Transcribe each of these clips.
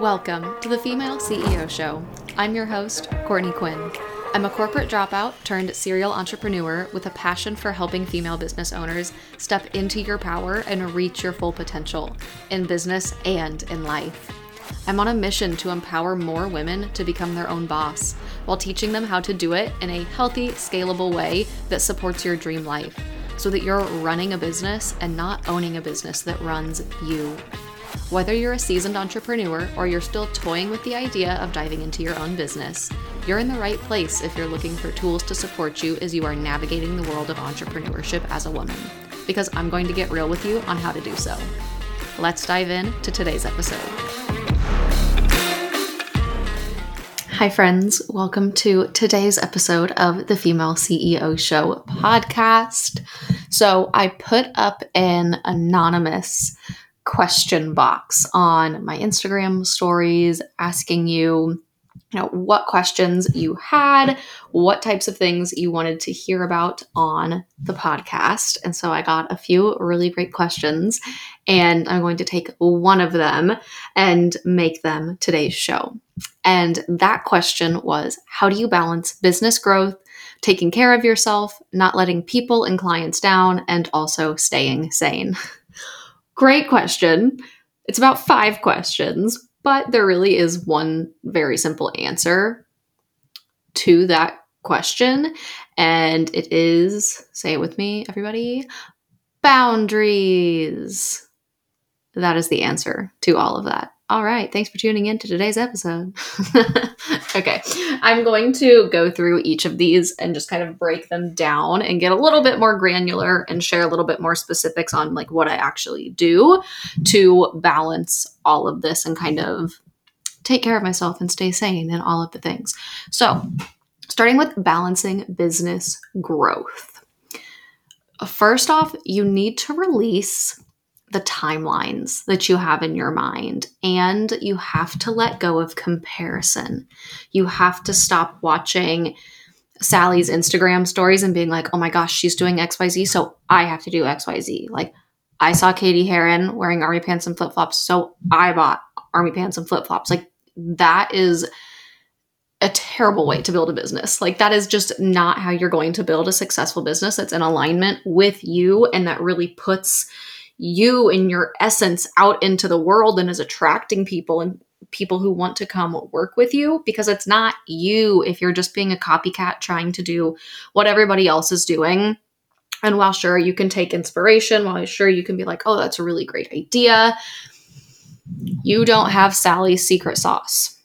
Welcome to the Female CEO Show. I'm your host, Courtney Quinn. I'm a corporate dropout turned serial entrepreneur with a passion for helping female business owners step into your power and reach your full potential in business and in life. I'm on a mission to empower more women to become their own boss while teaching them how to do it in a healthy, scalable way that supports your dream life so that you're running a business and not owning a business that runs you. Whether you're a seasoned entrepreneur or you're still toying with the idea of diving into your own business, you're in the right place if you're looking for tools to support you as you are navigating the world of entrepreneurship as a woman. Because I'm going to get real with you on how to do so. Let's dive in to today's episode. Hi, friends. Welcome to today's episode of the Female CEO Show podcast. So, I put up an anonymous question box on my Instagram stories asking you you know what questions you had what types of things you wanted to hear about on the podcast. And so i got a few really great questions and i'm going to take one of them and make them today's show. And that question was how do you balance business growth taking care of yourself not letting people and clients down and also staying sane Great question. It's about five questions, but there really is one very simple answer to that question. And it is, say it with me, everybody boundaries. That is the answer to all of that. All right. Thanks for tuning in to today's episode. okay. I'm going to go through each of these and just kind of break them down and get a little bit more granular and share a little bit more specifics on like what I actually do to balance all of this and kind of take care of myself and stay sane and all of the things. So, starting with balancing business growth. First off, you need to release the timelines that you have in your mind and you have to let go of comparison. You have to stop watching Sally's Instagram stories and being like, oh my gosh, she's doing XYZ, so I have to do XYZ. Like, I saw Katie Heron wearing army pants and flip flops, so I bought army pants and flip flops. Like, that is a terrible way to build a business. Like, that is just not how you're going to build a successful business that's in alignment with you and that really puts you and your essence out into the world and is attracting people and people who want to come work with you because it's not you if you're just being a copycat trying to do what everybody else is doing. And while sure you can take inspiration, while sure you can be like, oh, that's a really great idea, you don't have Sally's secret sauce.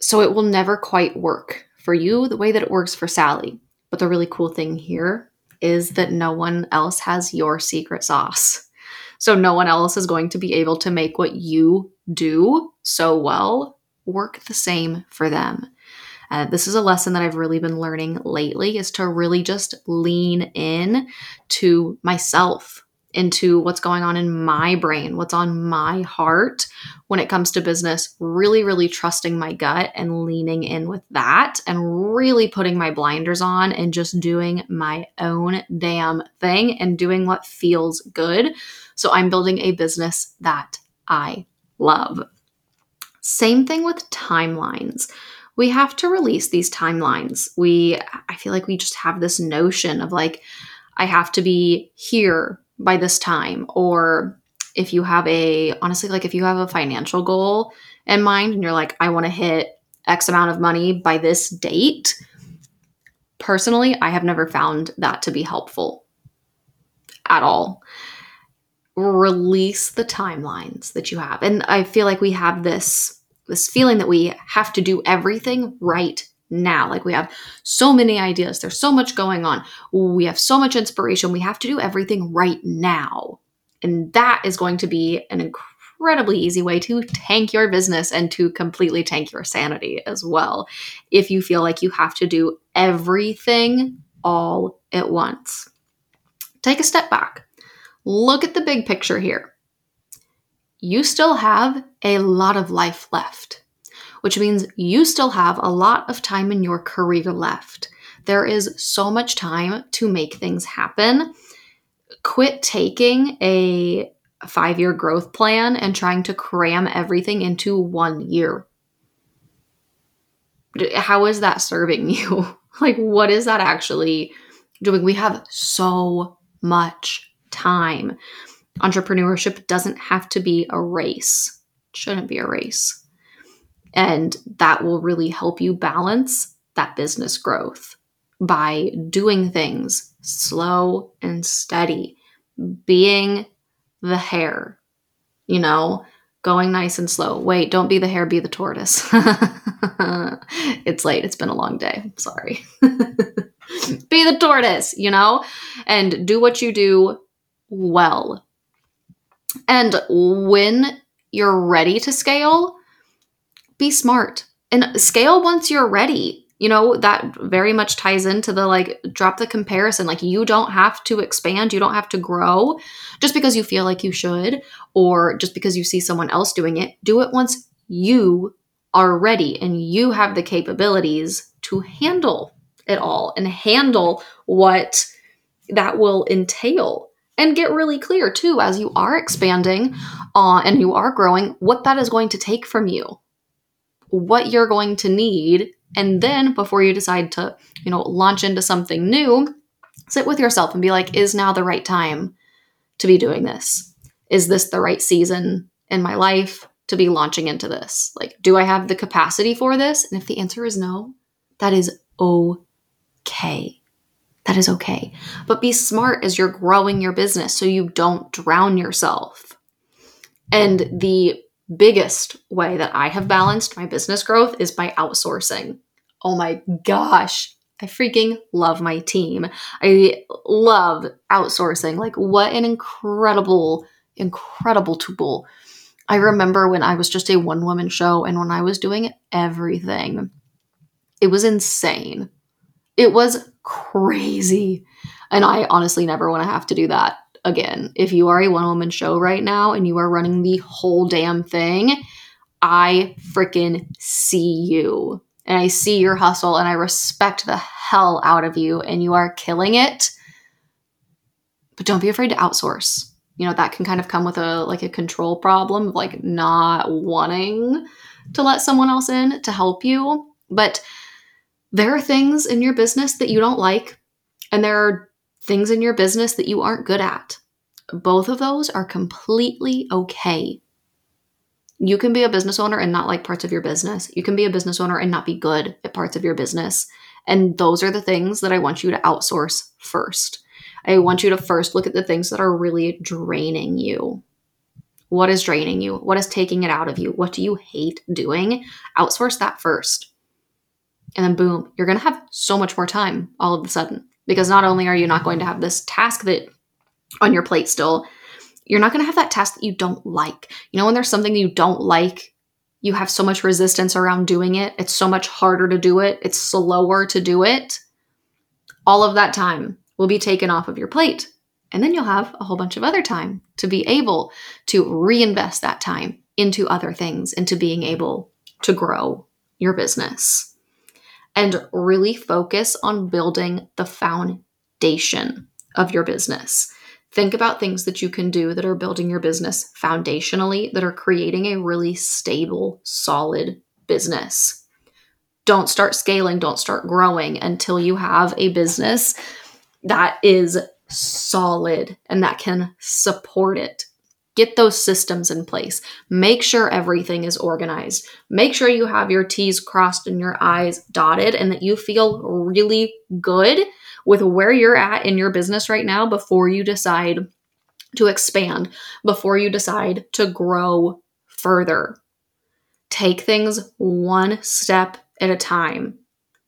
So it will never quite work for you the way that it works for Sally. But the really cool thing here is that no one else has your secret sauce. So no one else is going to be able to make what you do so well work the same for them. Uh, this is a lesson that I've really been learning lately is to really just lean in to myself into what's going on in my brain, what's on my heart when it comes to business, really, really trusting my gut and leaning in with that and really putting my blinders on and just doing my own damn thing and doing what feels good. So I'm building a business that I love. Same thing with timelines. We have to release these timelines. We, I feel like we just have this notion of like, I have to be here by this time or if you have a honestly like if you have a financial goal in mind and you're like I want to hit x amount of money by this date personally I have never found that to be helpful at all. Release the timelines that you have. And I feel like we have this this feeling that we have to do everything right now. Like we have so many ideas, there's so much going on, we have so much inspiration. We have to do everything right now. And that is going to be an incredibly easy way to tank your business and to completely tank your sanity as well. If you feel like you have to do everything all at once, take a step back. Look at the big picture here. You still have a lot of life left which means you still have a lot of time in your career left. There is so much time to make things happen. Quit taking a five year growth plan and trying to cram everything into one year. How is that serving you? like, what is that actually doing? We have so much time. Entrepreneurship doesn't have to be a race, it shouldn't be a race. And that will really help you balance that business growth by doing things slow and steady, being the hare, you know, going nice and slow. Wait, don't be the hare, be the tortoise. it's late. It's been a long day. Sorry. be the tortoise, you know, and do what you do well. And when you're ready to scale, be smart. And scale once you're ready. You know that very much ties into the like drop the comparison. Like you don't have to expand. You don't have to grow. Just because you feel like you should or just because you see someone else doing it do it once you are ready and you have the capabilities to handle it all and handle what that will entail. And get really clear too as you are expanding uh, and you are growing what that is going to take from you what you're going to need and then before you decide to, you know, launch into something new, sit with yourself and be like, is now the right time to be doing this? Is this the right season in my life to be launching into this? Like, do I have the capacity for this? And if the answer is no, that is okay. That is okay. But be smart as you're growing your business so you don't drown yourself. And the biggest way that I have balanced my business growth is by outsourcing. Oh my gosh. I freaking love my team. I love outsourcing. Like, what an incredible, incredible tool. I remember when I was just a one woman show and when I was doing everything, it was insane. It was crazy. And I honestly never want to have to do that again, if you are a one woman show right now and you are running the whole damn thing, I freaking see you. And I see your hustle and I respect the hell out of you and you are killing it. But don't be afraid to outsource. You know, that can kind of come with a like a control problem of like not wanting to let someone else in to help you. But there are things in your business that you don't like and there are things in your business that you aren't good at. Both of those are completely okay. You can be a business owner and not like parts of your business. You can be a business owner and not be good at parts of your business. And those are the things that I want you to outsource first. I want you to first look at the things that are really draining you. What is draining you? What is taking it out of you? What do you hate doing? Outsource that first. And then, boom, you're going to have so much more time all of a sudden because not only are you not going to have this task that on your plate still, you're not going to have that task that you don't like. You know, when there's something you don't like, you have so much resistance around doing it. It's so much harder to do it. It's slower to do it. All of that time will be taken off of your plate. And then you'll have a whole bunch of other time to be able to reinvest that time into other things, into being able to grow your business and really focus on building the foundation of your business. Think about things that you can do that are building your business foundationally, that are creating a really stable, solid business. Don't start scaling, don't start growing until you have a business that is solid and that can support it Get those systems in place. Make sure everything is organized. Make sure you have your T's crossed and your I's dotted and that you feel really good with where you're at in your business right now before you decide to expand, before you decide to grow further. Take things one step at a time.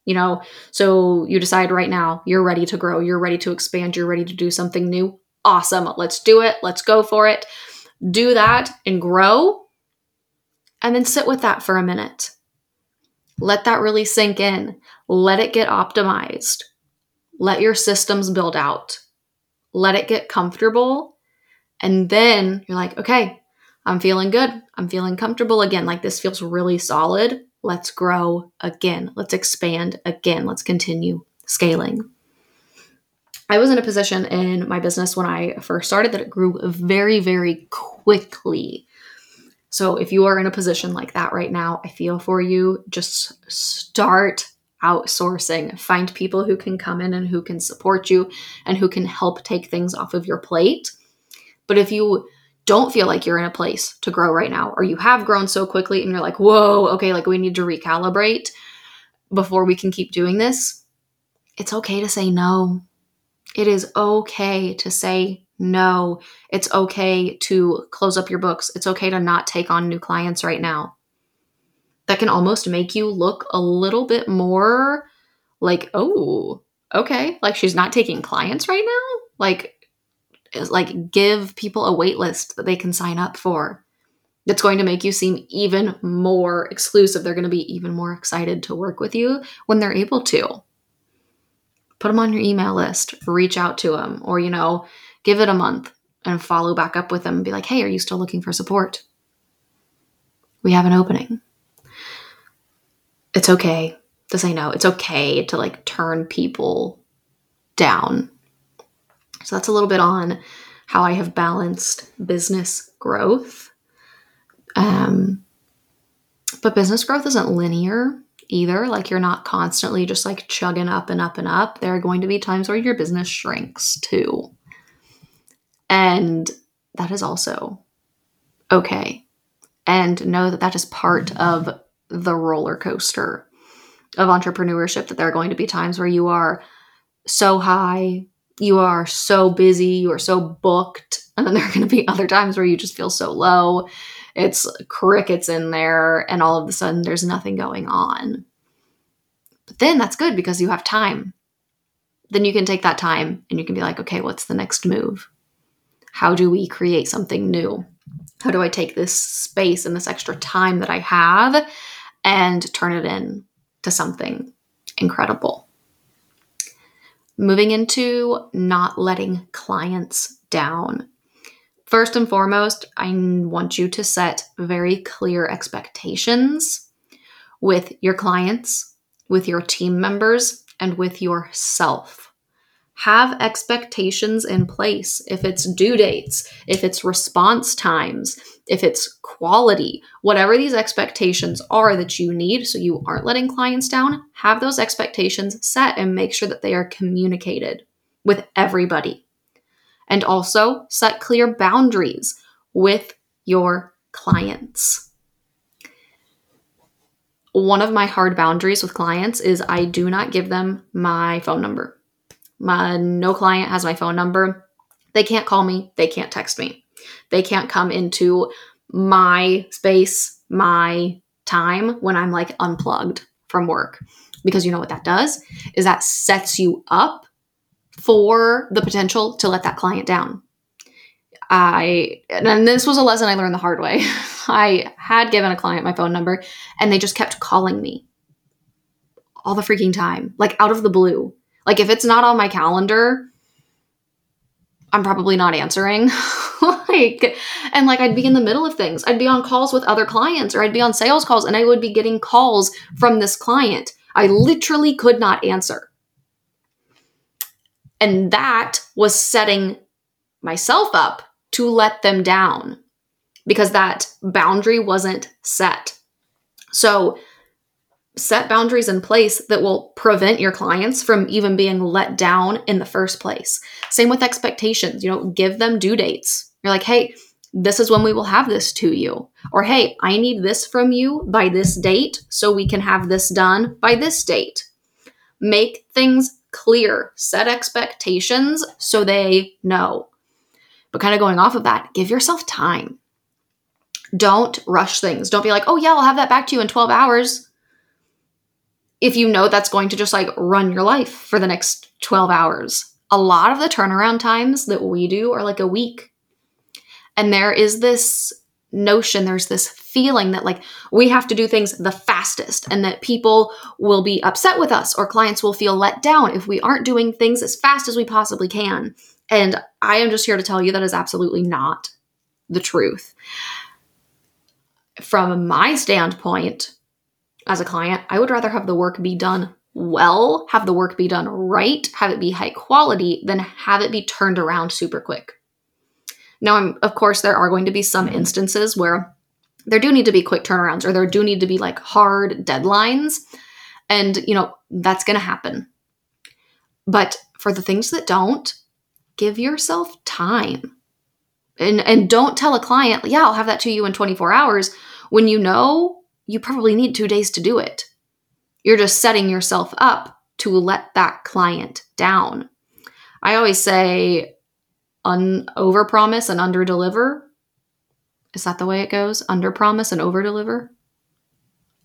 You know, so you decide right now you're ready to grow, you're ready to expand, you're ready to do something new. Awesome. Let's do it. Let's go for it do that and grow, and then sit with that for a minute. Let that really sink in. Let it get optimized. Let your systems build out. Let it get comfortable. And then you're like, okay, I'm feeling good. I'm feeling comfortable again. Like this feels really solid. Let's grow again. Let's expand again. Let's continue scaling. I was in a position in my business when I first started that it grew very, very quickly. So if you are in a position like that right now, I feel for you. Just start outsourcing. Find people who can come in and who can support you and who can help take things off of your plate. But if you don't feel like you're in a place to grow right now, or you have grown so quickly and you're like, whoa, okay, like we need to recalibrate before we can keep doing this, it's okay to say no. It is okay to say no. It's okay to close up your books. It's okay to not take on new clients right now. That can almost make you look a little bit more like, oh, okay, like she's not taking clients right now. Like, like give people a wait list that they can sign up for. That's going to make you seem even more exclusive. They're going to be even more excited to work with you when they're able to put them on your email list, reach out to them, or, you know, give it a month and follow back up with them and be like, hey, are you still looking for support? We have an opening. It's okay to say no. It's okay to like turn people down. So that's a little bit on how I have balanced business growth. Um, but business growth isn't linear either. Like you're not constantly just like chugging up and up and up. There are going to be times where your business shrinks too. And that is also okay. And know that that is part of the roller coaster of entrepreneurship, that there are going to be times where you are so high, you are so busy, you are so booked. And then there are going to be other times where you just feel so low it's crickets in there and all of a sudden there's nothing going on. But then that's good because you have time. Then you can take that time and you can be like, okay, what's the next move? How do we create something new? How do I take this space and this extra time that I have and turn it in to something incredible? Moving into not letting clients down. First and foremost, I want you to set very clear expectations with your clients, with your team members, and with yourself. Have expectations in place. If it's due dates, if it's response times, if it's quality, whatever these expectations are that you need so you aren't letting clients down, have those expectations set and make sure that they are communicated with everybody and also set clear boundaries with your clients. One of my hard boundaries with clients is I do not give them my phone number. My, no client has my phone number. They can't call me, they can't text me. They can't come into my space, my time when I'm like unplugged from work. Because you know what that does is that sets you up for the potential to let that client down. I, and this was a lesson I learned the hard way. I had given a client my phone number and they just kept calling me all the freaking time, like out of the blue. Like if it's not on my calendar, I'm probably not answering. like, and like I'd be in the middle of things. I'd be on calls with other clients or I'd be on sales calls and I would be getting calls from this client. I literally could not answer. And that was setting myself up to let them down because that boundary wasn't set. So, set boundaries in place that will prevent your clients from even being let down in the first place. Same with expectations, you know, give them due dates. You're like, hey, this is when we will have this to you. Or, hey, I need this from you by this date so we can have this done by this date. Make things clear, set expectations so they know. But kind of going off of that, give yourself time. Don't rush things. Don't be like, oh, yeah, I'll have that back to you in 12 hours. If you know that's going to just like run your life for the next 12 hours. A lot of the turnaround times that we do are like a week. And there is this notion, there's this feeling that like we have to do things the fastest and that people will be upset with us or clients will feel let down if we aren't doing things as fast as we possibly can. And I am just here to tell you that is absolutely not the truth. From my standpoint as a client, I would rather have the work be done well, have the work be done right, have it be high quality, than have it be turned around super quick. Now, I'm, of course, there are going to be some instances where there do need to be quick turnarounds or there do need to be like hard deadlines. And, you know, that's going to happen. But for the things that don't, give yourself time. And, and don't tell a client, yeah, I'll have that to you in 24 hours when you know you probably need two days to do it. You're just setting yourself up to let that client down. I always say, un- over promise and under deliver. Is that the way it goes? Under promise and over deliver?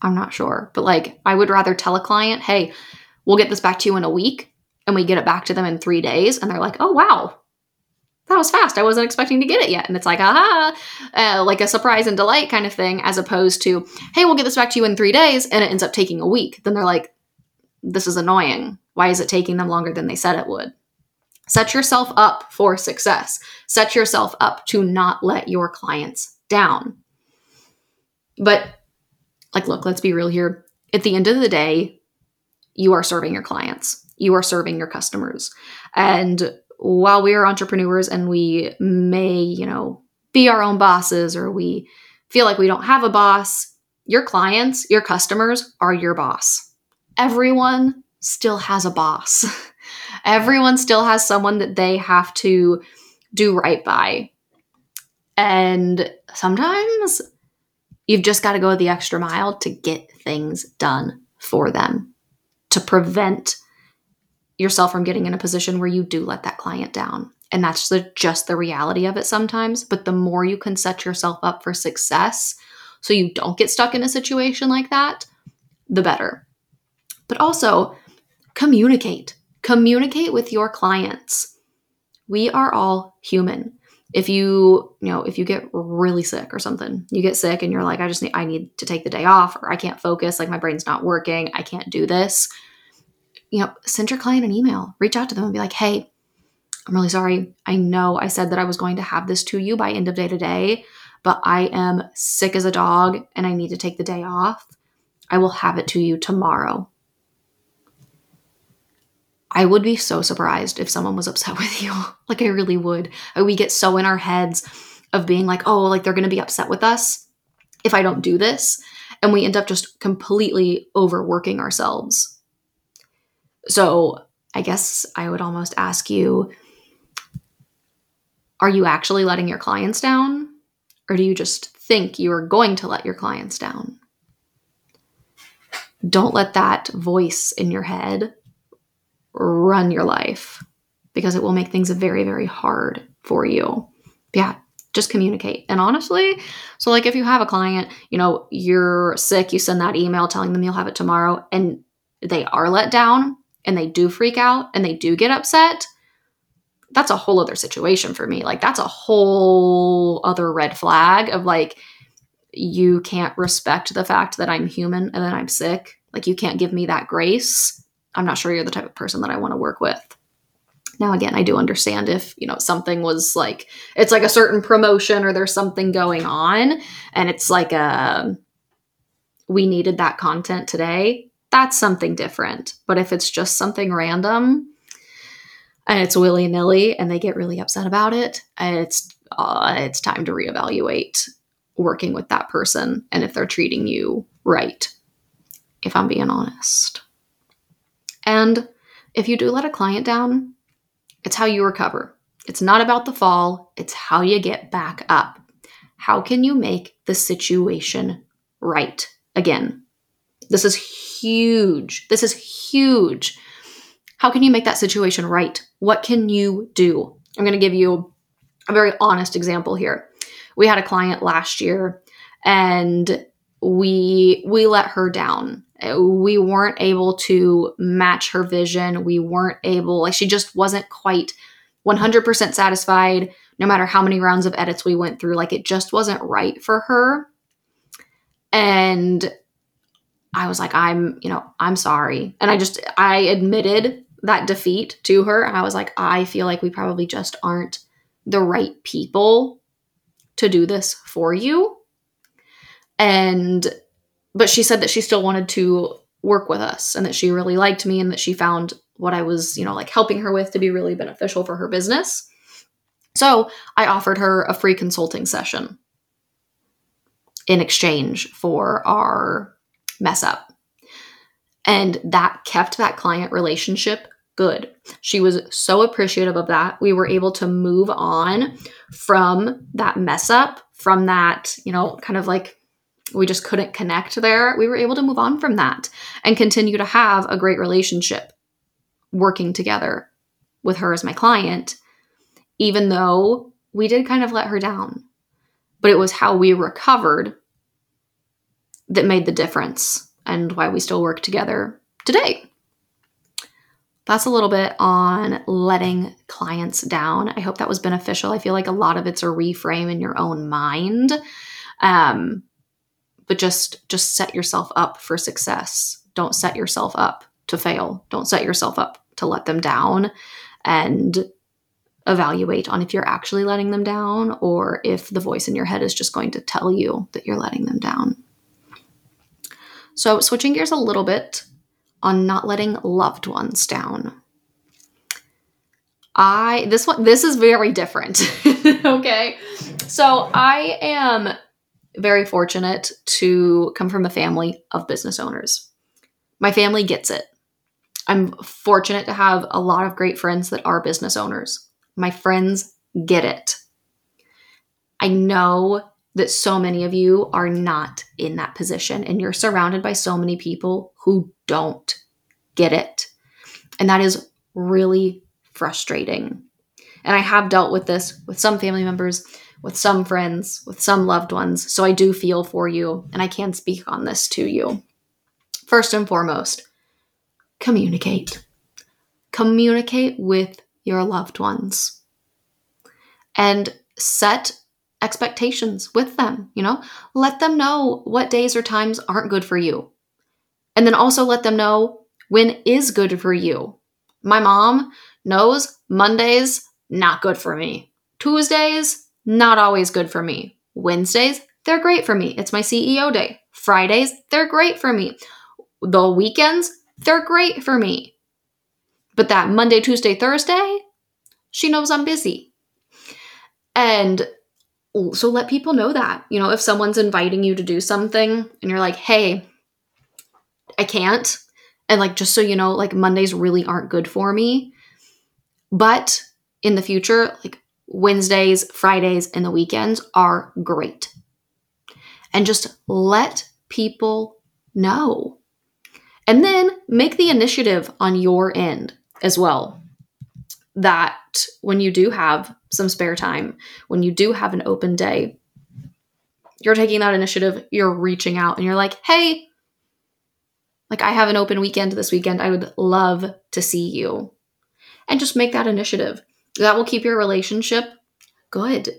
I'm not sure. But like, I would rather tell a client, hey, we'll get this back to you in a week. And we get it back to them in three days. And they're like, oh, wow, that was fast. I wasn't expecting to get it yet. And it's like, aha, uh, like a surprise and delight kind of thing, as opposed to, hey, we'll get this back to you in three days. And it ends up taking a week. Then they're like, this is annoying. Why is it taking them longer than they said it would? Set yourself up for success. Set yourself up to not let your clients down. But, like, look, let's be real here. At the end of the day, you are serving your clients, you are serving your customers. And while we are entrepreneurs and we may, you know, be our own bosses or we feel like we don't have a boss, your clients, your customers are your boss. Everyone still has a boss. Everyone still has someone that they have to do right by. And sometimes you've just got to go the extra mile to get things done for them, to prevent yourself from getting in a position where you do let that client down. And that's the, just the reality of it sometimes. But the more you can set yourself up for success so you don't get stuck in a situation like that, the better. But also, communicate communicate with your clients. We are all human. If you, you know, if you get really sick or something, you get sick and you're like, I just need, I need to take the day off or I can't focus, like my brain's not working, I can't do this. You know, send your client an email, reach out to them and be like, hey, I'm really sorry. I know I said that I was going to have this to you by end of day today, but I am sick as a dog and I need to take the day off. I will have it to you tomorrow. I would be so surprised if someone was upset with you. like, I really would. We get so in our heads of being like, oh, like they're going to be upset with us if I don't do this. And we end up just completely overworking ourselves. So, I guess I would almost ask you are you actually letting your clients down? Or do you just think you are going to let your clients down? Don't let that voice in your head run your life because it will make things very, very hard for you. Yeah, just communicate. And honestly, so like if you have a client, you know, you're sick, you send that email telling them you'll have it tomorrow, and they are let down and they do freak out and they do get upset. That's a whole other situation for me. Like, that's a whole other red flag of like, you can't respect the fact that I'm human and that I'm sick. Like, you can't give me that grace I'm not sure you're the type of person that I want to work with. Now, again, I do understand if, you know, something was like, it's like a certain promotion or there's something going on and it's like a, we needed that content today, that's something different. But if it's just something random and it's willy nilly and they get really upset about it, it's, uh, it's time to reevaluate working with that person and if they're treating you right, if I'm being honest. And if you do let a client down, it's how you recover. It's not about the fall, it's how you get back up. How can you make the situation right again? This is huge. This is huge. How can you make that situation right? What can you do? I'm going to give you a very honest example here. We had a client last year and we we let her down we weren't able to match her vision. We weren't able, like, she just wasn't quite 100% satisfied no matter how many rounds of edits we went through. Like, it just wasn't right for her. And I was like, I'm, you know, I'm sorry. And I just, I admitted that defeat to her. And I was like, I feel like we probably just aren't the right people to do this for you. And but she said that she still wanted to work with us and that she really liked me and that she found what I was, you know, like helping her with to be really beneficial for her business. So I offered her a free consulting session in exchange for our mess up. And that kept that client relationship good. She was so appreciative of that. We were able to move on from that mess up, from that, you know, kind of like we just couldn't connect there. We were able to move on from that and continue to have a great relationship working together with her as my client, even though we did kind of let her down. But it was how we recovered that made the difference and why we still work together today. That's a little bit on letting clients down. I hope that was beneficial. I feel like a lot of it's a reframe in your own mind. Um, but just just set yourself up for success. Don't set yourself up to fail. Don't set yourself up to let them down and evaluate on if you're actually letting them down or if the voice in your head is just going to tell you that you're letting them down. So, switching gears a little bit on not letting loved ones down. I this one this is very different. okay? So, I am very fortunate to come from a family of business owners. My family gets it. I'm fortunate to have a lot of great friends that are business owners. My friends get it. I know that so many of you are not in that position and you're surrounded by so many people who don't get it. And that is really frustrating. And I have dealt with this with some family members, with some friends, with some loved ones. So I do feel for you and I can speak on this to you. First and foremost, communicate. Communicate with your loved ones and set expectations with them, you know? Let them know what days or times aren't good for you. And then also let them know when is good for you. My mom knows Mondays not good for me. Tuesdays not always good for me. Wednesdays they're great for me. It's my CEO day. Fridays they're great for me. The weekends they're great for me. But that Monday, Tuesday, Thursday, she knows I'm busy. And so let people know that. You know, if someone's inviting you to do something and you're like, hey, I can't. And like, just so you know, like Mondays really aren't good for me. But in the future, like Wednesdays, Fridays, and the weekends are great. And just let people know. And then make the initiative on your end as well that when you do have some spare time, when you do have an open day, you're taking that initiative, you're reaching out and you're like, hey, like I have an open weekend this weekend. I would love to see you. And just make that initiative. That will keep your relationship good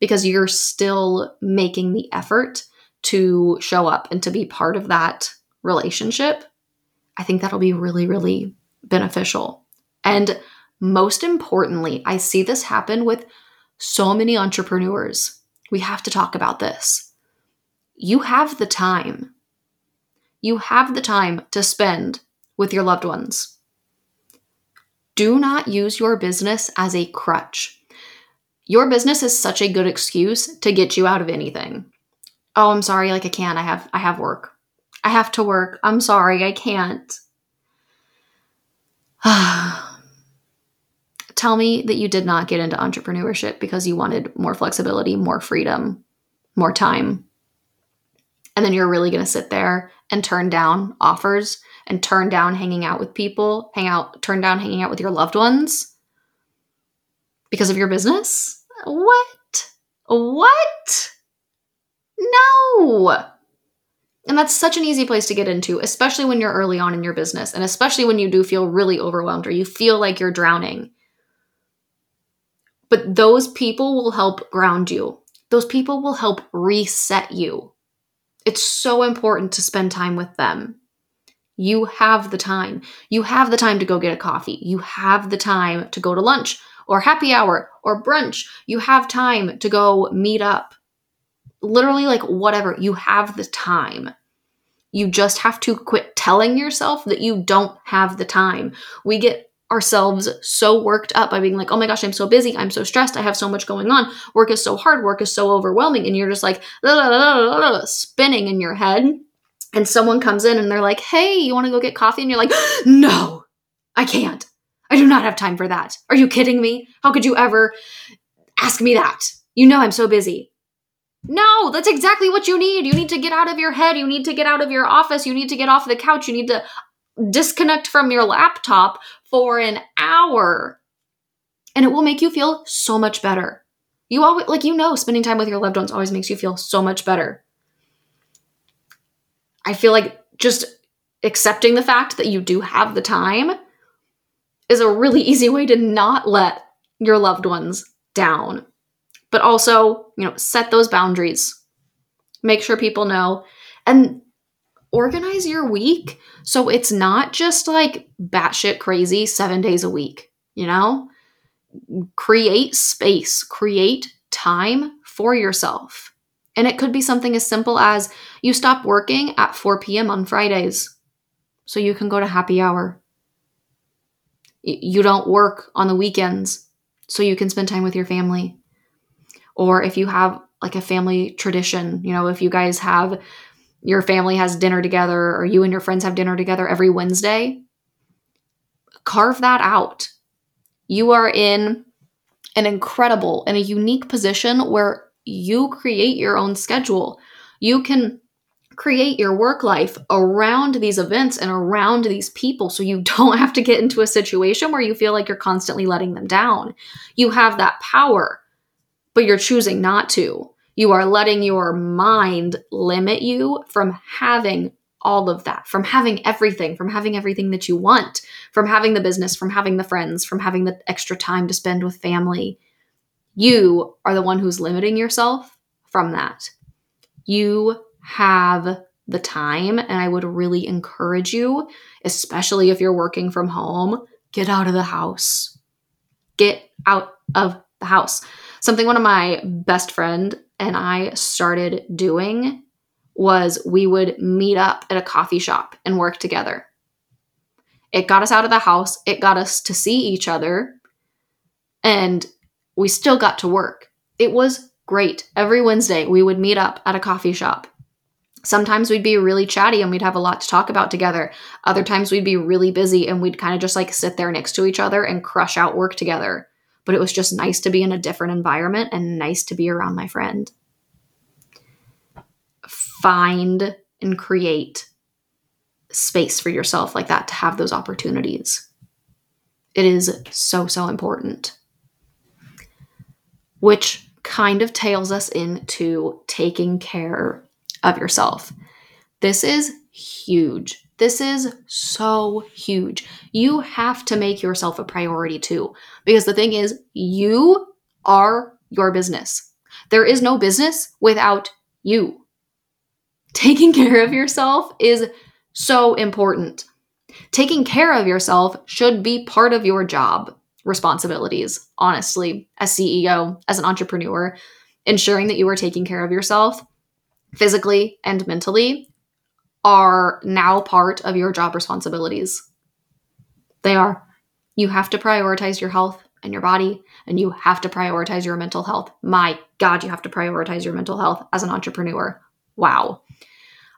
because you're still making the effort to show up and to be part of that relationship. I think that'll be really, really beneficial. And most importantly, I see this happen with so many entrepreneurs. We have to talk about this. You have the time. You have the time to spend with your loved ones. Do not use your business as a crutch. Your business is such a good excuse to get you out of anything. Oh, I'm sorry, like I can't. I have I have work. I have to work. I'm sorry, I can't. Tell me that you did not get into entrepreneurship because you wanted more flexibility, more freedom, more time. And then you're really going to sit there and turn down offers and turn down hanging out with people, hang out, turn down hanging out with your loved ones because of your business? What? What? No. And that's such an easy place to get into, especially when you're early on in your business, and especially when you do feel really overwhelmed or you feel like you're drowning. But those people will help ground you. Those people will help reset you. It's so important to spend time with them. You have the time. You have the time to go get a coffee. You have the time to go to lunch or happy hour or brunch. You have time to go meet up. Literally, like whatever. You have the time. You just have to quit telling yourself that you don't have the time. We get ourselves so worked up by being like, oh my gosh, I'm so busy. I'm so stressed. I have so much going on. Work is so hard. Work is so overwhelming. And you're just like spinning in your head. And someone comes in and they're like, hey, you want to go get coffee? And you're like, no, I can't. I do not have time for that. Are you kidding me? How could you ever ask me that? You know I'm so busy. No, that's exactly what you need. You need to get out of your head. You need to get out of your office. You need to get off the couch. You need to disconnect from your laptop for an hour. And it will make you feel so much better. You always, like, you know, spending time with your loved ones always makes you feel so much better. I feel like just accepting the fact that you do have the time is a really easy way to not let your loved ones down but also, you know, set those boundaries. Make sure people know and organize your week so it's not just like batshit crazy seven days a week, you know? Create space, create time for yourself. And it could be something as simple as you stop working at 4 p.m. on Fridays so you can go to happy hour. You don't work on the weekends so you can spend time with your family or if you have like a family tradition, you know, if you guys have your family has dinner together or you and your friends have dinner together every Wednesday, carve that out. You are in an incredible and a unique position where you create your own schedule. You can create your work life around these events and around these people so you don't have to get into a situation where you feel like you're constantly letting them down. You have that power but you're choosing not to. You are letting your mind limit you from having all of that, from having everything, from having everything that you want, from having the business, from having the friends, from having the extra time to spend with family. You are the one who's limiting yourself from that. You have the time, and I would really encourage you, especially if you're working from home, get out of the house. Get out of the house. Something one of my best friend and I started doing was we would meet up at a coffee shop and work together. It got us out of the house, it got us to see each other, and we still got to work. It was great. Every Wednesday, we would meet up at a coffee shop. Sometimes we'd be really chatty and we'd have a lot to talk about together. Other times we'd be really busy and we'd kind of just like sit there next to each other and crush out work together but it was just nice to be in a different environment and nice to be around my friend. Find and create space for yourself like that to have those opportunities. It is so, so important. Which kind of tails us into taking care of yourself. This is huge. This is so huge. You have to make yourself a priority too. Because the thing is, you are your business. There is no business without you. Taking care of yourself is so important. Taking care of yourself should be part of your job responsibilities, honestly, as CEO, as an entrepreneur. Ensuring that you are taking care of yourself physically and mentally are now part of your job responsibilities. They are. You have to prioritize your health and your body, and you have to prioritize your mental health. My God, you have to prioritize your mental health as an entrepreneur. Wow.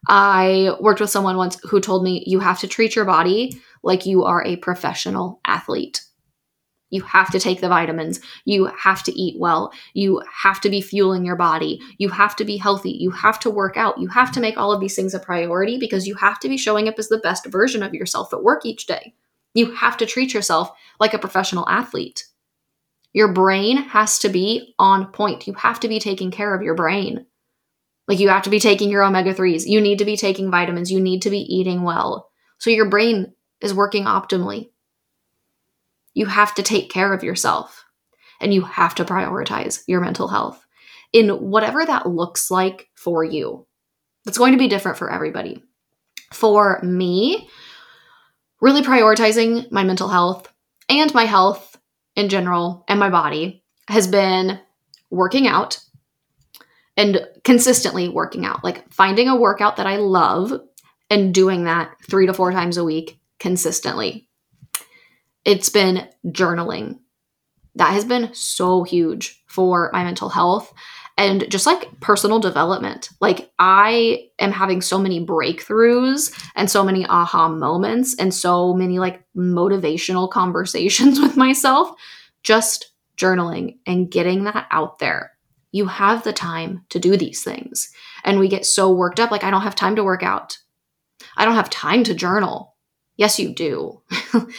I worked with someone once who told me you have to treat your body like you are a professional athlete. You have to take the vitamins. You have to eat well. You have to be fueling your body. You have to be healthy. You have to work out. You have to make all of these things a priority because you have to be showing up as the best version of yourself at work each day. You have to treat yourself like a professional athlete. Your brain has to be on point. You have to be taking care of your brain. Like you have to be taking your omega 3s. You need to be taking vitamins. You need to be eating well. So your brain is working optimally. You have to take care of yourself and you have to prioritize your mental health in whatever that looks like for you. That's going to be different for everybody. For me, really prioritizing my mental health and my health in general and my body has been working out and consistently working out, like finding a workout that I love and doing that three to four times a week consistently. It's been journaling. That has been so huge for my mental health and just like personal development. Like I am having so many breakthroughs and so many aha moments and so many like motivational conversations with myself just journaling and getting that out there. You have the time to do these things. And we get so worked up like I don't have time to work out. I don't have time to journal. Yes, you do. and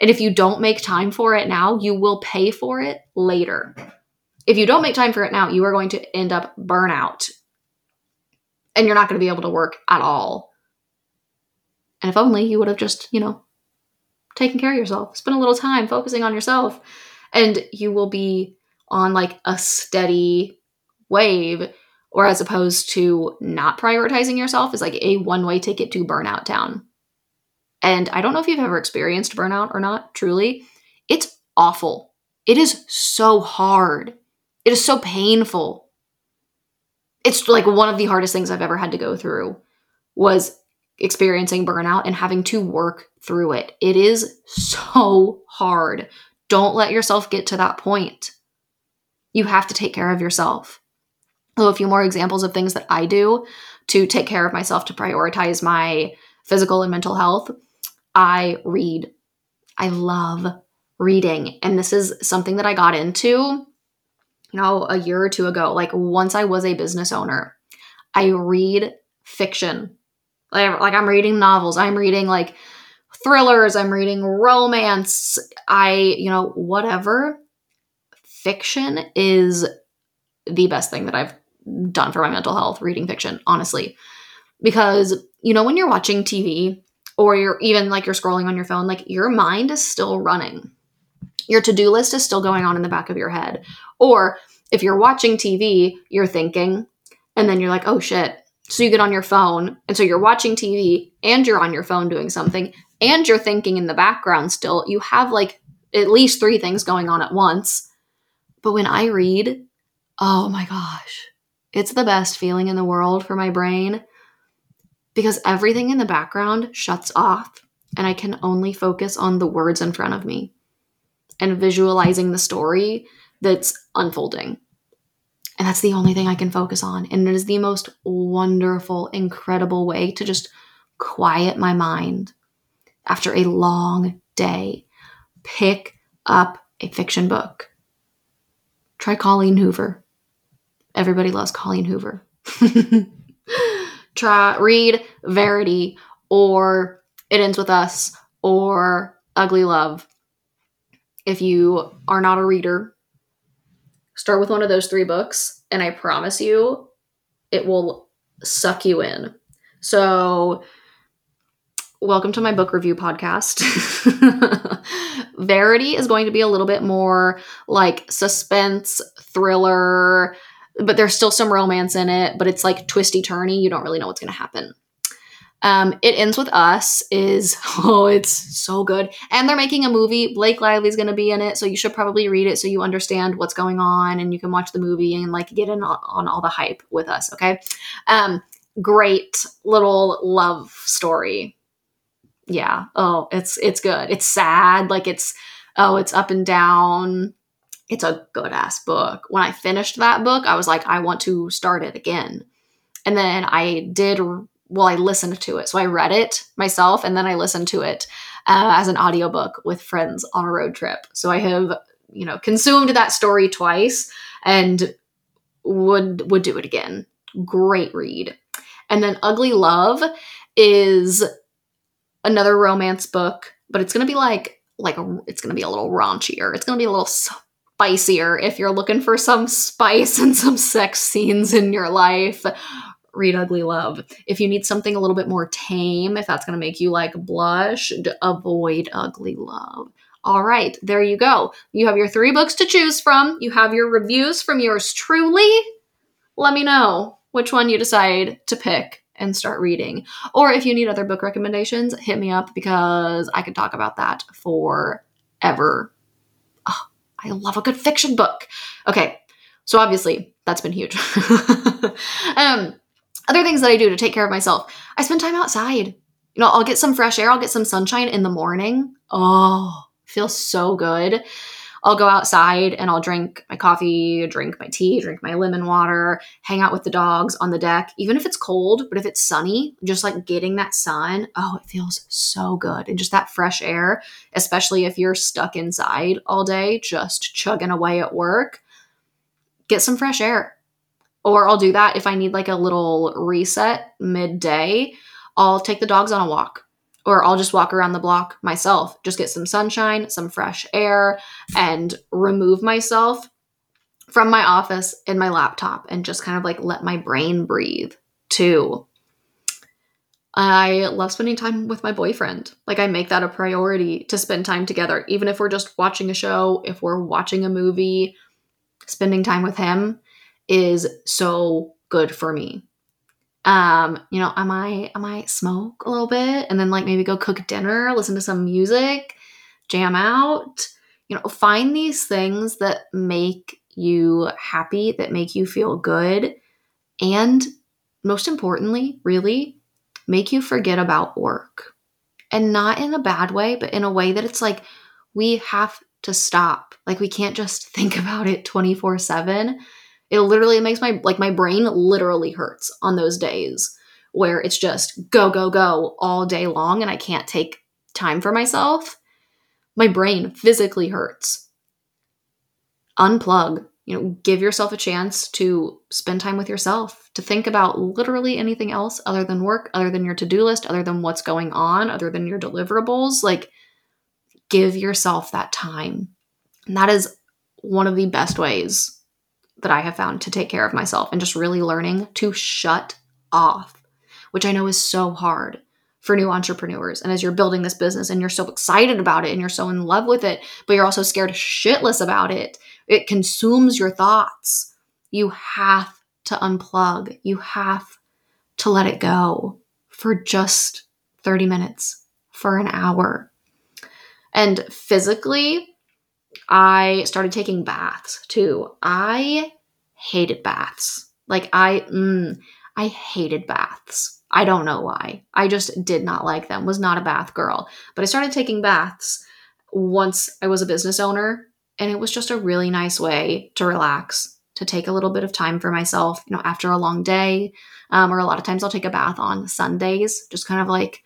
if you don't make time for it now, you will pay for it later if you don't make time for it now, you are going to end up burnout and you're not going to be able to work at all. And if only you would have just, you know, taken care of yourself, spend a little time focusing on yourself, and you will be on like a steady wave, or as opposed to not prioritizing yourself is like a one way ticket to burnout town. And I don't know if you've ever experienced burnout or not, truly. It's awful. It is so hard. It is so painful. It's like one of the hardest things I've ever had to go through was experiencing burnout and having to work through it. It is so hard. Don't let yourself get to that point. You have to take care of yourself. So, a few more examples of things that I do to take care of myself, to prioritize my physical and mental health. I read. I love reading. And this is something that I got into you know, a year or two ago, like once I was a business owner, I read fiction. Like, like I'm reading novels, I'm reading like thrillers, I'm reading romance, I, you know, whatever. Fiction is the best thing that I've done for my mental health, reading fiction, honestly. Because, you know, when you're watching TV or you're even like you're scrolling on your phone, like your mind is still running your to do list is still going on in the back of your head. Or if you're watching TV, you're thinking, and then you're like, oh shit. So you get on your phone, and so you're watching TV and you're on your phone doing something, and you're thinking in the background still. You have like at least three things going on at once. But when I read, oh my gosh, it's the best feeling in the world for my brain because everything in the background shuts off and I can only focus on the words in front of me and visualizing the story that's unfolding. And that's the only thing I can focus on. And it is the most wonderful, incredible way to just quiet my mind after a long day. Pick up a fiction book. Try Colleen Hoover. Everybody loves Colleen Hoover. Try read Verity or It Ends With Us or Ugly Love if you are not a reader, start with one of those three books, and I promise you, it will suck you in. So, welcome to my book review podcast. Verity is going to be a little bit more like suspense, thriller, but there's still some romance in it, but it's like twisty turny. You don't really know what's going to happen. Um, it ends with us is oh, it's so good, and they're making a movie. Blake Lively's going to be in it, so you should probably read it so you understand what's going on, and you can watch the movie and like get in on, all the hype with us. Okay, um, great little love story. Yeah. Oh, it's it's good. It's sad. Like it's oh, it's up and down. It's a good ass book. When I finished that book, I was like, I want to start it again. And then I did well, I listened to it. So I read it myself and then I listened to it uh, as an audiobook with friends on a road trip. So I have, you know, consumed that story twice and would would do it again. Great read. And then Ugly Love is another romance book, but it's going to be like like a, it's going to be a little raunchier. It's going to be a little spicier if you're looking for some spice and some sex scenes in your life read Ugly Love. If you need something a little bit more tame, if that's going to make you like blush, avoid Ugly Love. All right, there you go. You have your three books to choose from. You have your reviews from yours truly. Let me know which one you decide to pick and start reading. Or if you need other book recommendations, hit me up because I could talk about that forever. I love a good fiction book. Okay, so obviously that's been huge. um, Other things that I do to take care of myself I spend time outside. You know, I'll get some fresh air, I'll get some sunshine in the morning. Oh, feels so good. I'll go outside and I'll drink my coffee, drink my tea, drink my lemon water, hang out with the dogs on the deck, even if it's cold, but if it's sunny, just like getting that sun, oh, it feels so good. And just that fresh air, especially if you're stuck inside all day, just chugging away at work, get some fresh air. Or I'll do that if I need like a little reset midday. I'll take the dogs on a walk or I'll just walk around the block myself, just get some sunshine, some fresh air, and remove myself from my office and my laptop and just kind of like let my brain breathe too. I love spending time with my boyfriend. Like, I make that a priority to spend time together, even if we're just watching a show, if we're watching a movie, spending time with him is so good for me um you know i might i might smoke a little bit and then like maybe go cook dinner listen to some music jam out you know find these things that make you happy that make you feel good and most importantly really make you forget about work. And not in a bad way but in a way that it's like we have to stop. Like we can't just think about it 24 7 it literally makes my like my brain literally hurts on those days where it's just go go go all day long and I can't take time for myself. My brain physically hurts. Unplug, you know, give yourself a chance to spend time with yourself, to think about literally anything else other than work, other than your to-do list, other than what's going on, other than your deliverables, like give yourself that time. And that is one of the best ways that I have found to take care of myself and just really learning to shut off, which I know is so hard for new entrepreneurs. And as you're building this business and you're so excited about it and you're so in love with it, but you're also scared shitless about it, it consumes your thoughts. You have to unplug, you have to let it go for just 30 minutes, for an hour. And physically, I started taking baths too. I hated baths. Like I mm, I hated baths. I don't know why. I just did not like them. Was not a bath girl. But I started taking baths once I was a business owner and it was just a really nice way to relax, to take a little bit of time for myself, you know, after a long day. Um, or a lot of times I'll take a bath on Sundays, just kind of like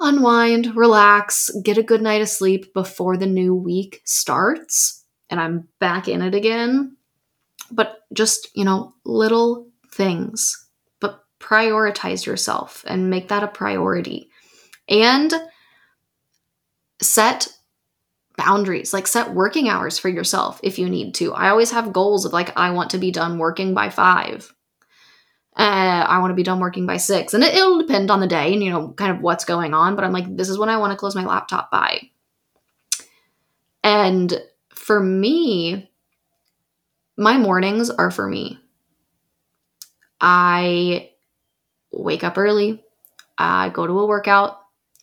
unwind, relax, get a good night of sleep before the new week starts and I'm back in it again. But just, you know, little things, but prioritize yourself and make that a priority. And set boundaries, like set working hours for yourself if you need to. I always have goals of like, I want to be done working by five uh, I want to be done working by six. And it, it'll depend on the day and, you know, kind of what's going on. But I'm like, this is when I want to close my laptop by. And for me, my mornings are for me. I wake up early, I go to a workout,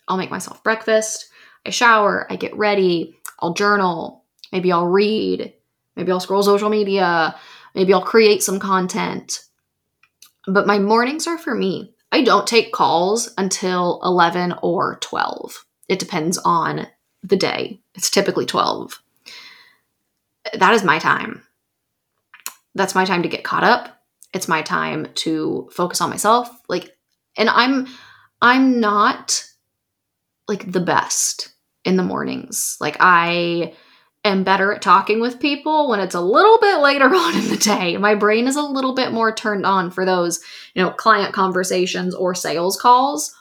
I'll make myself breakfast, I shower, I get ready, I'll journal, maybe I'll read, maybe I'll scroll social media, maybe I'll create some content but my mornings are for me. I don't take calls until 11 or 12. It depends on the day. It's typically 12. That is my time. That's my time to get caught up. It's my time to focus on myself. Like and I'm I'm not like the best in the mornings. Like I am better at talking with people when it's a little bit later on in the day. My brain is a little bit more turned on for those, you know, client conversations or sales calls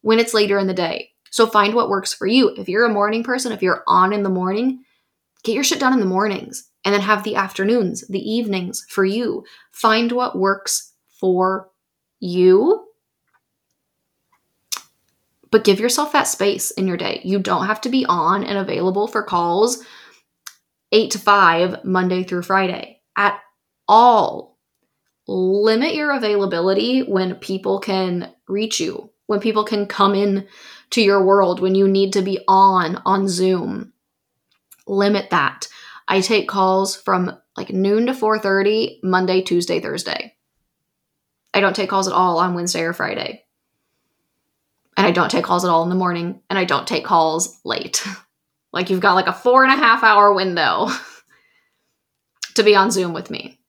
when it's later in the day. So find what works for you. If you're a morning person, if you're on in the morning, get your shit done in the mornings and then have the afternoons, the evenings for you. Find what works for you. But give yourself that space in your day. You don't have to be on and available for calls eight to five, Monday through Friday at all. Limit your availability when people can reach you, when people can come in to your world, when you need to be on on Zoom. Limit that. I take calls from like noon to 4:30 Monday, Tuesday, Thursday. I don't take calls at all on Wednesday or Friday. And I don't take calls at all in the morning. And I don't take calls late. like you've got like a four and a half hour window to be on Zoom with me.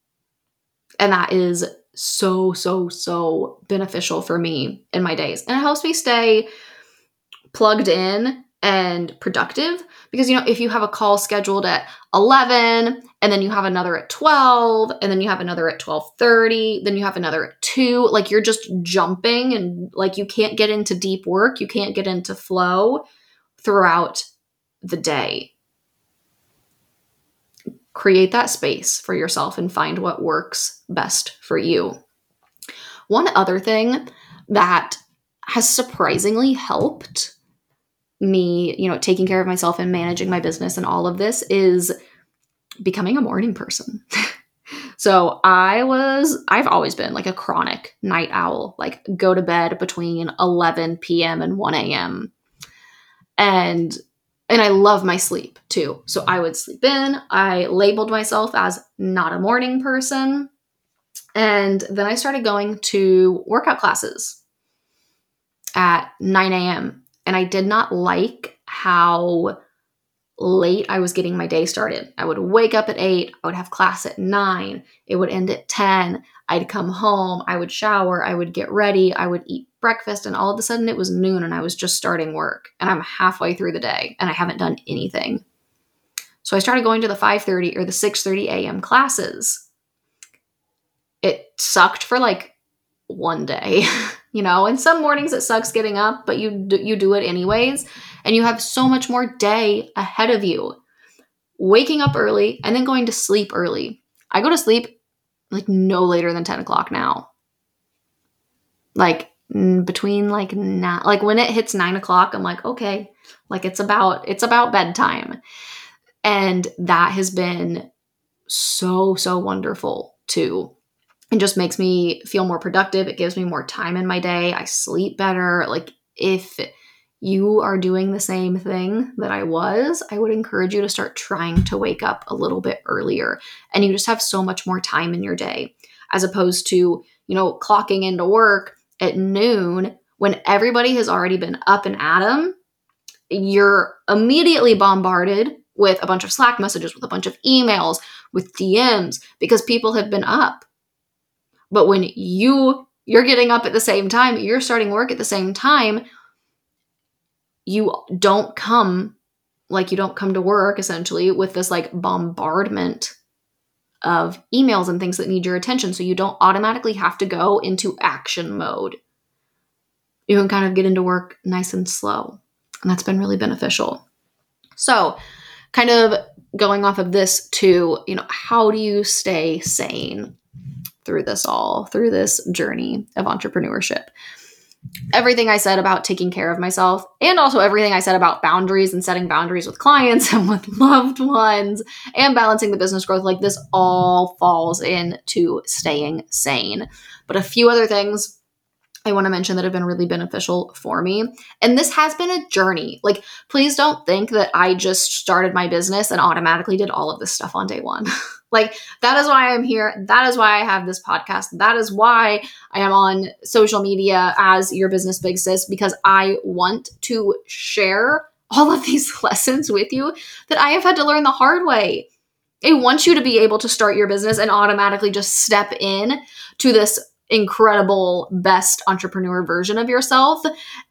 And that is so, so, so beneficial for me in my days. And it helps me stay plugged in and productive because you know if you have a call scheduled at 11 and then you have another at 12 and then you have another at 12:30 then you have another at 2 like you're just jumping and like you can't get into deep work you can't get into flow throughout the day. Create that space for yourself and find what works best for you. One other thing that has surprisingly helped me, you know, taking care of myself and managing my business and all of this is becoming a morning person. so I was, I've always been like a chronic night owl, like go to bed between 11 p.m. and 1 a.m. And and I love my sleep too. So I would sleep in. I labeled myself as not a morning person. And then I started going to workout classes at 9 a.m and I did not like how late I was getting my day started. I would wake up at 8, I would have class at 9, it would end at 10. I'd come home, I would shower, I would get ready, I would eat breakfast and all of a sudden it was noon and I was just starting work and I'm halfway through the day and I haven't done anything. So I started going to the 5:30 or the 6:30 a.m. classes. It sucked for like one day. you know? And some mornings it sucks getting up but you do, you do it anyways and you have so much more day ahead of you. Waking up early and then going to sleep early. I go to sleep like no later than 10 o'clock now. Like between like not like when it hits nine o'clock i'm like okay like it's about it's about bedtime. And that has been so so wonderful too it just makes me feel more productive. It gives me more time in my day. I sleep better. Like, if you are doing the same thing that I was, I would encourage you to start trying to wake up a little bit earlier. And you just have so much more time in your day as opposed to, you know, clocking into work at noon when everybody has already been up and at 'em. You're immediately bombarded with a bunch of Slack messages, with a bunch of emails, with DMs because people have been up but when you you're getting up at the same time, you're starting work at the same time, you don't come like you don't come to work essentially with this like bombardment of emails and things that need your attention. So you don't automatically have to go into action mode. You can kind of get into work nice and slow. And that's been really beneficial. So, kind of going off of this to, you know, how do you stay sane? Through this all, through this journey of entrepreneurship. Everything I said about taking care of myself, and also everything I said about boundaries and setting boundaries with clients and with loved ones and balancing the business growth, like this all falls into staying sane. But a few other things I want to mention that have been really beneficial for me. And this has been a journey. Like, please don't think that I just started my business and automatically did all of this stuff on day one. like, that is why I'm here. That is why I have this podcast. That is why I am on social media as your business big sis, because I want to share all of these lessons with you that I have had to learn the hard way. I want you to be able to start your business and automatically just step in to this incredible best entrepreneur version of yourself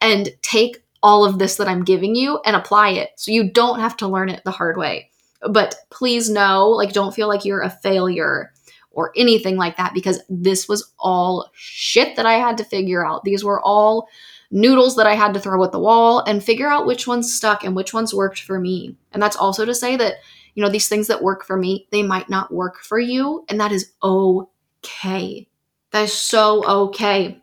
and take all of this that I'm giving you and apply it so you don't have to learn it the hard way. But please know, like, don't feel like you're a failure or anything like that because this was all shit that I had to figure out. These were all noodles that I had to throw at the wall and figure out which ones stuck and which ones worked for me. And that's also to say that, you know, these things that work for me, they might not work for you, and that is okay. That is so okay.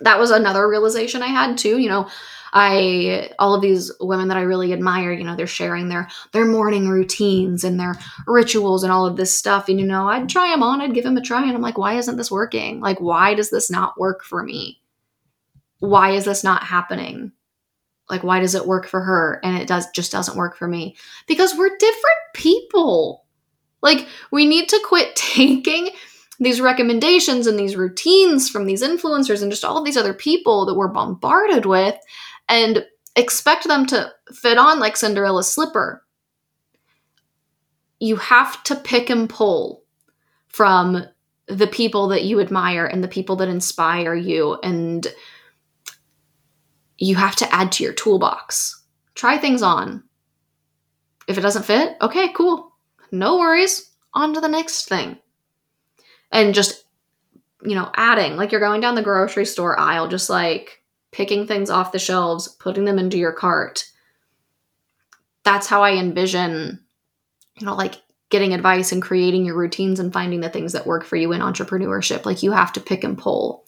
That was another realization I had too. You know, I all of these women that I really admire, you know, they're sharing their their morning routines and their rituals and all of this stuff. And you know, I'd try them on, I'd give them a try, and I'm like, why isn't this working? Like, why does this not work for me? Why is this not happening? Like, why does it work for her and it does just doesn't work for me? Because we're different people. Like, we need to quit taking these recommendations and these routines from these influencers and just all these other people that we're bombarded with and expect them to fit on like Cinderella's slipper. You have to pick and pull from the people that you admire and the people that inspire you and you have to add to your toolbox. Try things on. If it doesn't fit, okay, cool. No worries. On to the next thing. And just, you know, adding, like you're going down the grocery store aisle, just like picking things off the shelves, putting them into your cart. That's how I envision, you know, like getting advice and creating your routines and finding the things that work for you in entrepreneurship. Like you have to pick and pull.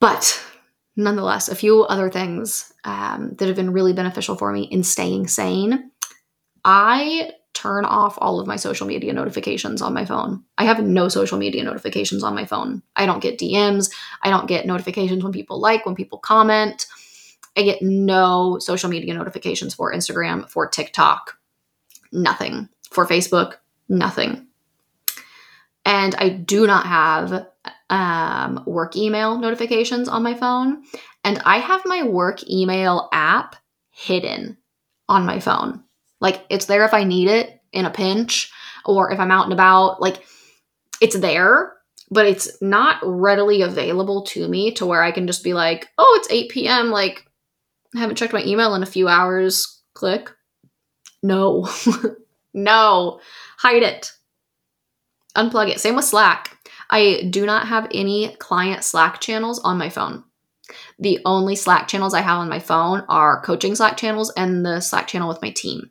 But nonetheless, a few other things um, that have been really beneficial for me in staying sane. I turn off all of my social media notifications on my phone. I have no social media notifications on my phone. I don't get DMs. I don't get notifications when people like, when people comment. I get no social media notifications for Instagram, for TikTok, nothing. For Facebook, nothing. And I do not have um, work email notifications on my phone. And I have my work email app hidden on my phone. Like it's there if I need it in a pinch or if I'm out and about. Like it's there, but it's not readily available to me to where I can just be like, oh, it's 8 p.m. Like I haven't checked my email in a few hours. Click. No, no, hide it. Unplug it. Same with Slack. I do not have any client Slack channels on my phone. The only Slack channels I have on my phone are coaching Slack channels and the Slack channel with my team.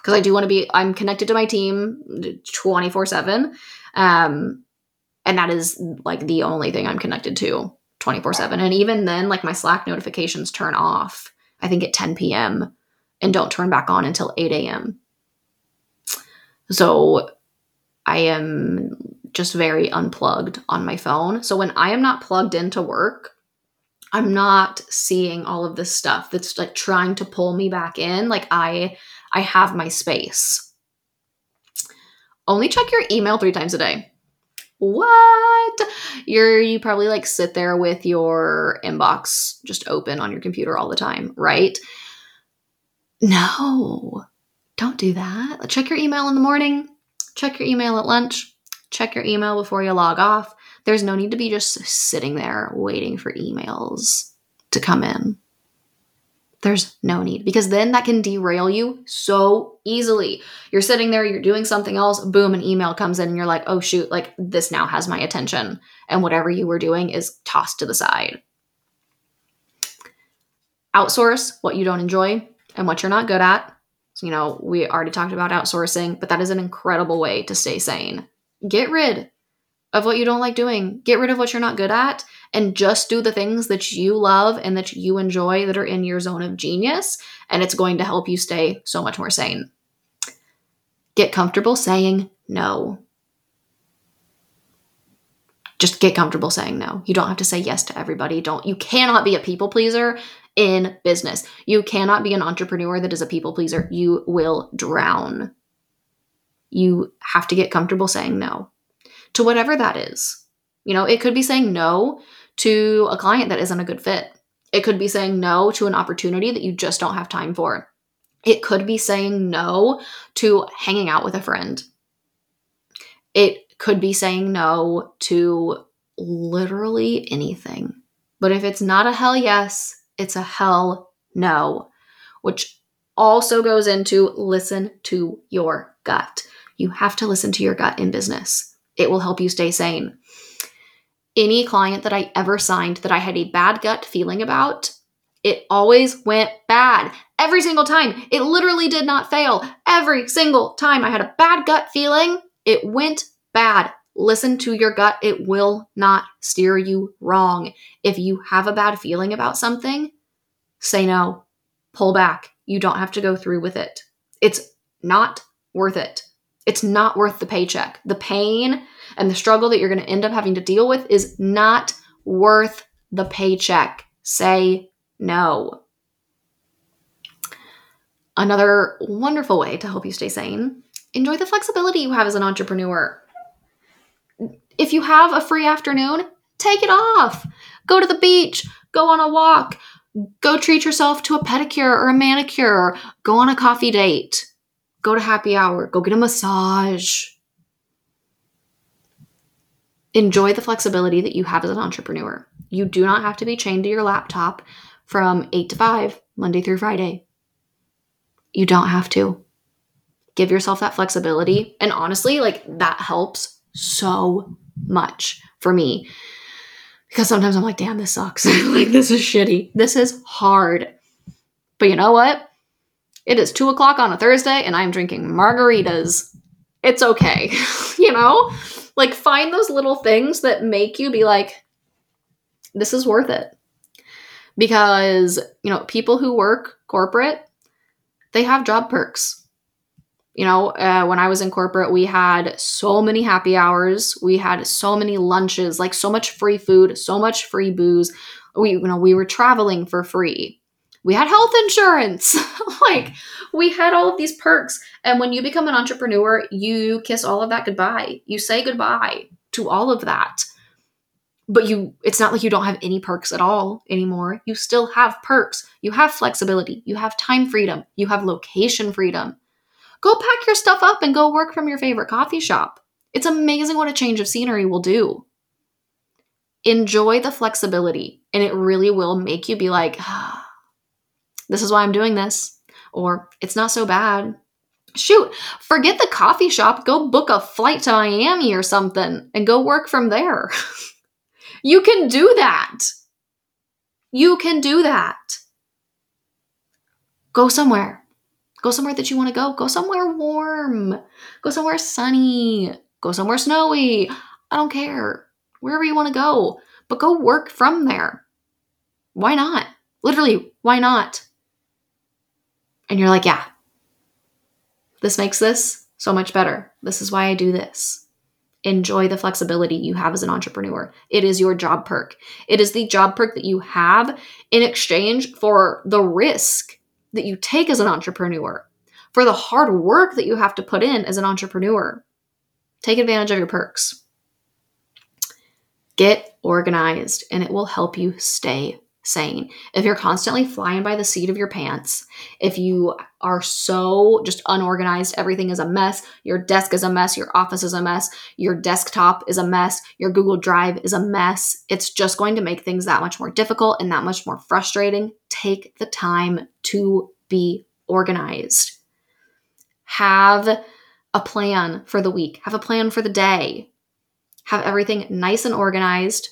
Because I do want to be, I'm connected to my team 24 7. Um, and that is like the only thing I'm connected to 24 7. And even then, like my Slack notifications turn off, I think at 10 p.m. and don't turn back on until 8 a.m. So I am just very unplugged on my phone. So when I am not plugged into work, I'm not seeing all of this stuff that's like trying to pull me back in. Like I I have my space. Only check your email 3 times a day. What? You're you probably like sit there with your inbox just open on your computer all the time, right? No. Don't do that. Check your email in the morning, check your email at lunch, check your email before you log off. There's no need to be just sitting there waiting for emails to come in. There's no need because then that can derail you so easily. You're sitting there, you're doing something else, boom, an email comes in, and you're like, oh shoot, like this now has my attention. And whatever you were doing is tossed to the side. Outsource what you don't enjoy and what you're not good at. So, you know, we already talked about outsourcing, but that is an incredible way to stay sane get rid of what you don't like doing. Get rid of what you're not good at and just do the things that you love and that you enjoy that are in your zone of genius. And it's going to help you stay so much more sane. Get comfortable saying no. Just get comfortable saying no. You don't have to say yes to everybody. Don't you cannot be a people pleaser in business. You cannot be an entrepreneur that is a people pleaser. You will drown you have to get comfortable saying no to whatever that is. You know, it could be saying no to a client that isn't a good fit. It could be saying no to an opportunity that you just don't have time for. It could be saying no to hanging out with a friend. It could be saying no to literally anything. But if it's not a hell yes, it's a hell no, which also goes into listen to your gut. You have to listen to your gut in business. It will help you stay sane. Any client that I ever signed that I had a bad gut feeling about, it always went bad. Every single time. It literally did not fail. Every single time I had a bad gut feeling, it went bad. Listen to your gut. It will not steer you wrong. If you have a bad feeling about something, say no. Pull back. You don't have to go through with it. It's not worth it. It's not worth the paycheck. The pain and the struggle that you're going to end up having to deal with is not worth the paycheck. Say no. Another wonderful way to help you stay sane enjoy the flexibility you have as an entrepreneur. If you have a free afternoon, take it off. Go to the beach, go on a walk, go treat yourself to a pedicure or a manicure, go on a coffee date, go to happy hour, go get a massage. Enjoy the flexibility that you have as an entrepreneur. You do not have to be chained to your laptop from 8 to 5, Monday through Friday. You don't have to. Give yourself that flexibility. And honestly, like that helps so much for me because sometimes I'm like, damn, this sucks. like, this is shitty. This is hard. But you know what? It is two o'clock on a Thursday and I'm drinking margaritas. It's okay. you know? Like, find those little things that make you be like, this is worth it. Because, you know, people who work corporate, they have job perks you know, uh, when I was in corporate, we had so many happy hours. We had so many lunches, like so much free food, so much free booze. We, you know, we were traveling for free. We had health insurance. like we had all of these perks. And when you become an entrepreneur, you kiss all of that goodbye. You say goodbye to all of that. But you it's not like you don't have any perks at all anymore. You still have perks. You have flexibility. You have time freedom. You have location freedom Go pack your stuff up and go work from your favorite coffee shop. It's amazing what a change of scenery will do. Enjoy the flexibility, and it really will make you be like, ah, this is why I'm doing this, or it's not so bad. Shoot, forget the coffee shop, go book a flight to Miami or something and go work from there. you can do that. You can do that. Go somewhere. Go somewhere that you want to go. Go somewhere warm. Go somewhere sunny. Go somewhere snowy. I don't care. Wherever you want to go. But go work from there. Why not? Literally, why not? And you're like, yeah, this makes this so much better. This is why I do this. Enjoy the flexibility you have as an entrepreneur. It is your job perk. It is the job perk that you have in exchange for the risk that you take as an entrepreneur, for the hard work that you have to put in as an entrepreneur. Take advantage of your perks. Get organized, and it will help you stay sane. If you're constantly flying by the seat of your pants, if you are so just unorganized, everything is a mess, your desk is a mess, your office is a mess, your desktop is a mess, your Google Drive is a mess, it's just going to make things that much more difficult and that much more frustrating. Take the time to be organized. Have a plan for the week, have a plan for the day. Have everything nice and organized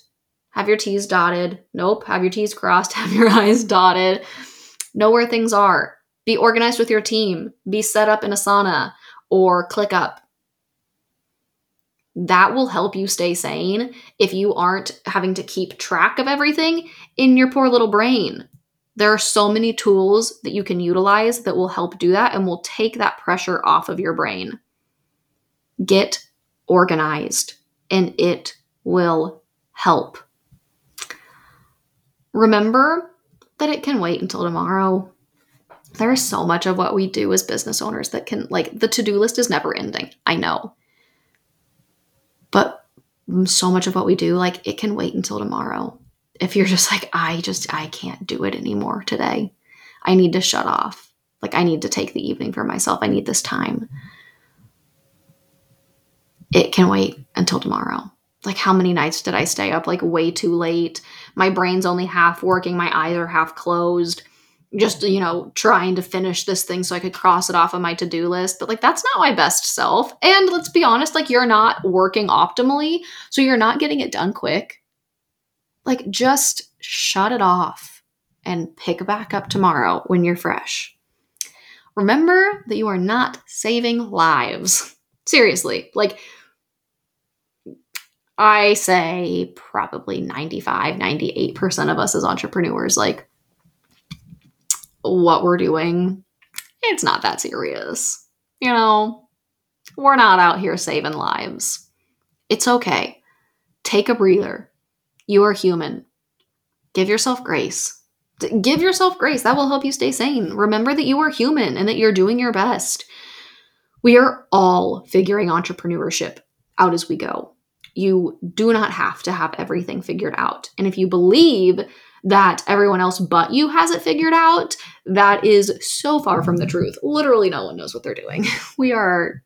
have your T's dotted. Nope. Have your T's crossed. Have your I's dotted. Know where things are. Be organized with your team. Be set up in Asana or ClickUp. That will help you stay sane if you aren't having to keep track of everything in your poor little brain. There are so many tools that you can utilize that will help do that and will take that pressure off of your brain. Get organized and it will help. Remember that it can wait until tomorrow. There is so much of what we do as business owners that can, like, the to do list is never ending. I know. But so much of what we do, like, it can wait until tomorrow. If you're just like, I just, I can't do it anymore today. I need to shut off. Like, I need to take the evening for myself. I need this time. It can wait until tomorrow like how many nights did I stay up like way too late? My brain's only half working, my eyes are half closed. Just, you know, trying to finish this thing so I could cross it off of my to do list. But, like, that's not my best self. And let's be honest, like, you're not working optimally. So you're not getting it done quick. Like, just shut it off and pick back up tomorrow when you're fresh. Remember that you are not saving lives. Seriously, like, I say probably 95, 98% of us as entrepreneurs, like what we're doing, it's not that serious. You know, we're not out here saving lives. It's okay. Take a breather. You are human. Give yourself grace. Give yourself grace. That will help you stay sane. Remember that you are human and that you're doing your best. We are all figuring entrepreneurship out as we go You do not have to have everything figured out. And if you believe that everyone else but you has it figured out, that is so far from the truth. Literally, no one knows what they're doing. We are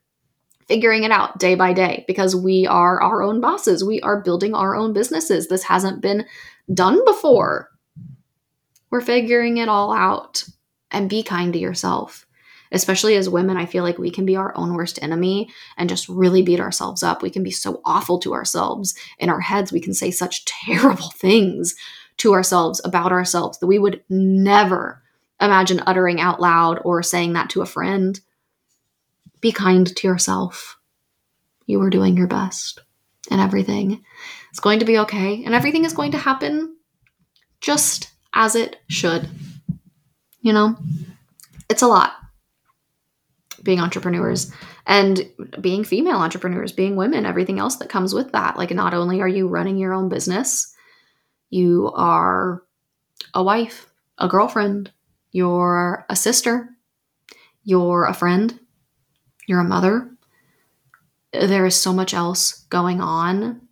figuring it out day by day because we are our own bosses. We are building our own businesses. This hasn't been done before. We're figuring it all out. And be kind to yourself. Especially as women, I feel like we can be our own worst enemy and just really beat ourselves up. We can be so awful to ourselves. In our heads, we can say such terrible things to ourselves about ourselves that we would never imagine uttering out loud or saying that to a friend. Be kind to yourself. You are doing your best, and everything is going to be okay, and everything is going to happen just as it should. You know, it's a lot being entrepreneurs and being female entrepreneurs, being women, everything else that comes with that. Like, not only are you running your own business, you are a wife, a girlfriend, you're a sister, you're a friend, you're a mother. There is so much else going on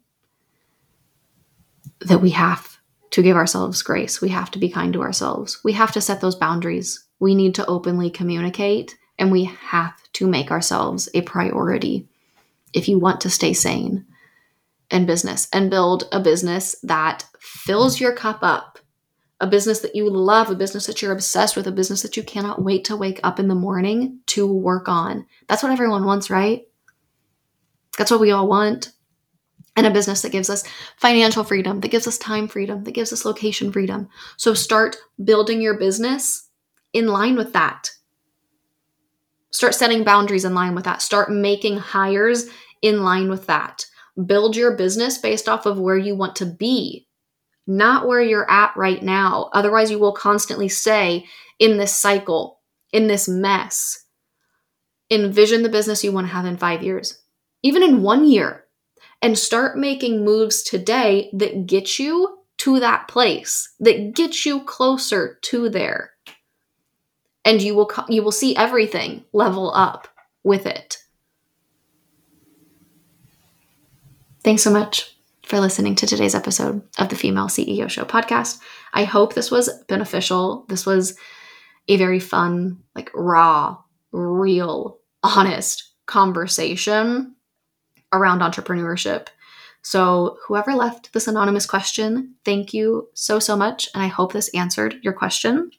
that we have to give ourselves grace. We have to be kind to ourselves. We have to set those boundaries. We need to openly communicate and we have to make ourselves a priority if you want to stay sane in business and build a business that fills your cup up a business that you love, a business that you're obsessed with, a business that you cannot wait to wake up in the morning to work on. That's what everyone wants, right? That's what we all want. And a business that gives us financial freedom, that gives us time freedom, that gives us location freedom. So start building your business in line with that. Start setting boundaries in line with that. Start making hires in line with that. Build your business based off of where you want to be not where you're at right now. Otherwise, you will constantly stay in this cycle, in this mess. Envision the business you want to have in five years, even in one year, and start making moves today that get you to that place, that get you closer to there. And you will you will see everything level up with it. Thanks so much for listening to today's episode of the Female CEO Show podcast. I hope this was beneficial. This was a very fun, like raw, real, honest conversation around entrepreneurship. So, whoever left this anonymous question, thank you so, so much. And I hope this answered your question.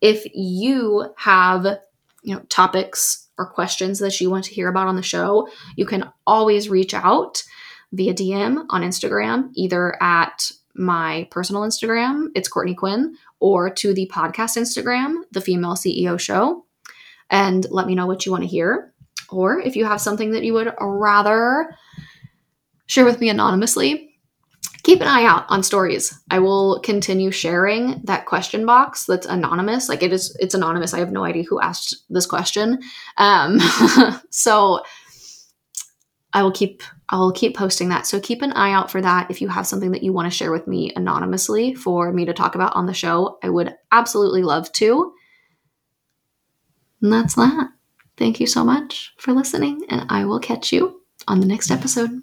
If you have, you know, topics or questions that you want to hear about on the show, you can always reach out via DM on Instagram, either at my personal Instagram, it's Courtney Quinn, or to the podcast Instagram, The Female CEO Show, and let me know what you want to hear. Or if you have something that you would rather share with me anonymously, keep an eye out on stories. I will continue sharing that question box that's anonymous. Like it is, it's anonymous. I have no idea who asked this question. Um, so I will keep I'll keep posting that. So keep an eye out for that. If you have something that you want to share with me anonymously for me to talk about on the show, I would absolutely love to. And that's that. Thank you so much for listening, and I will catch you on the next episode.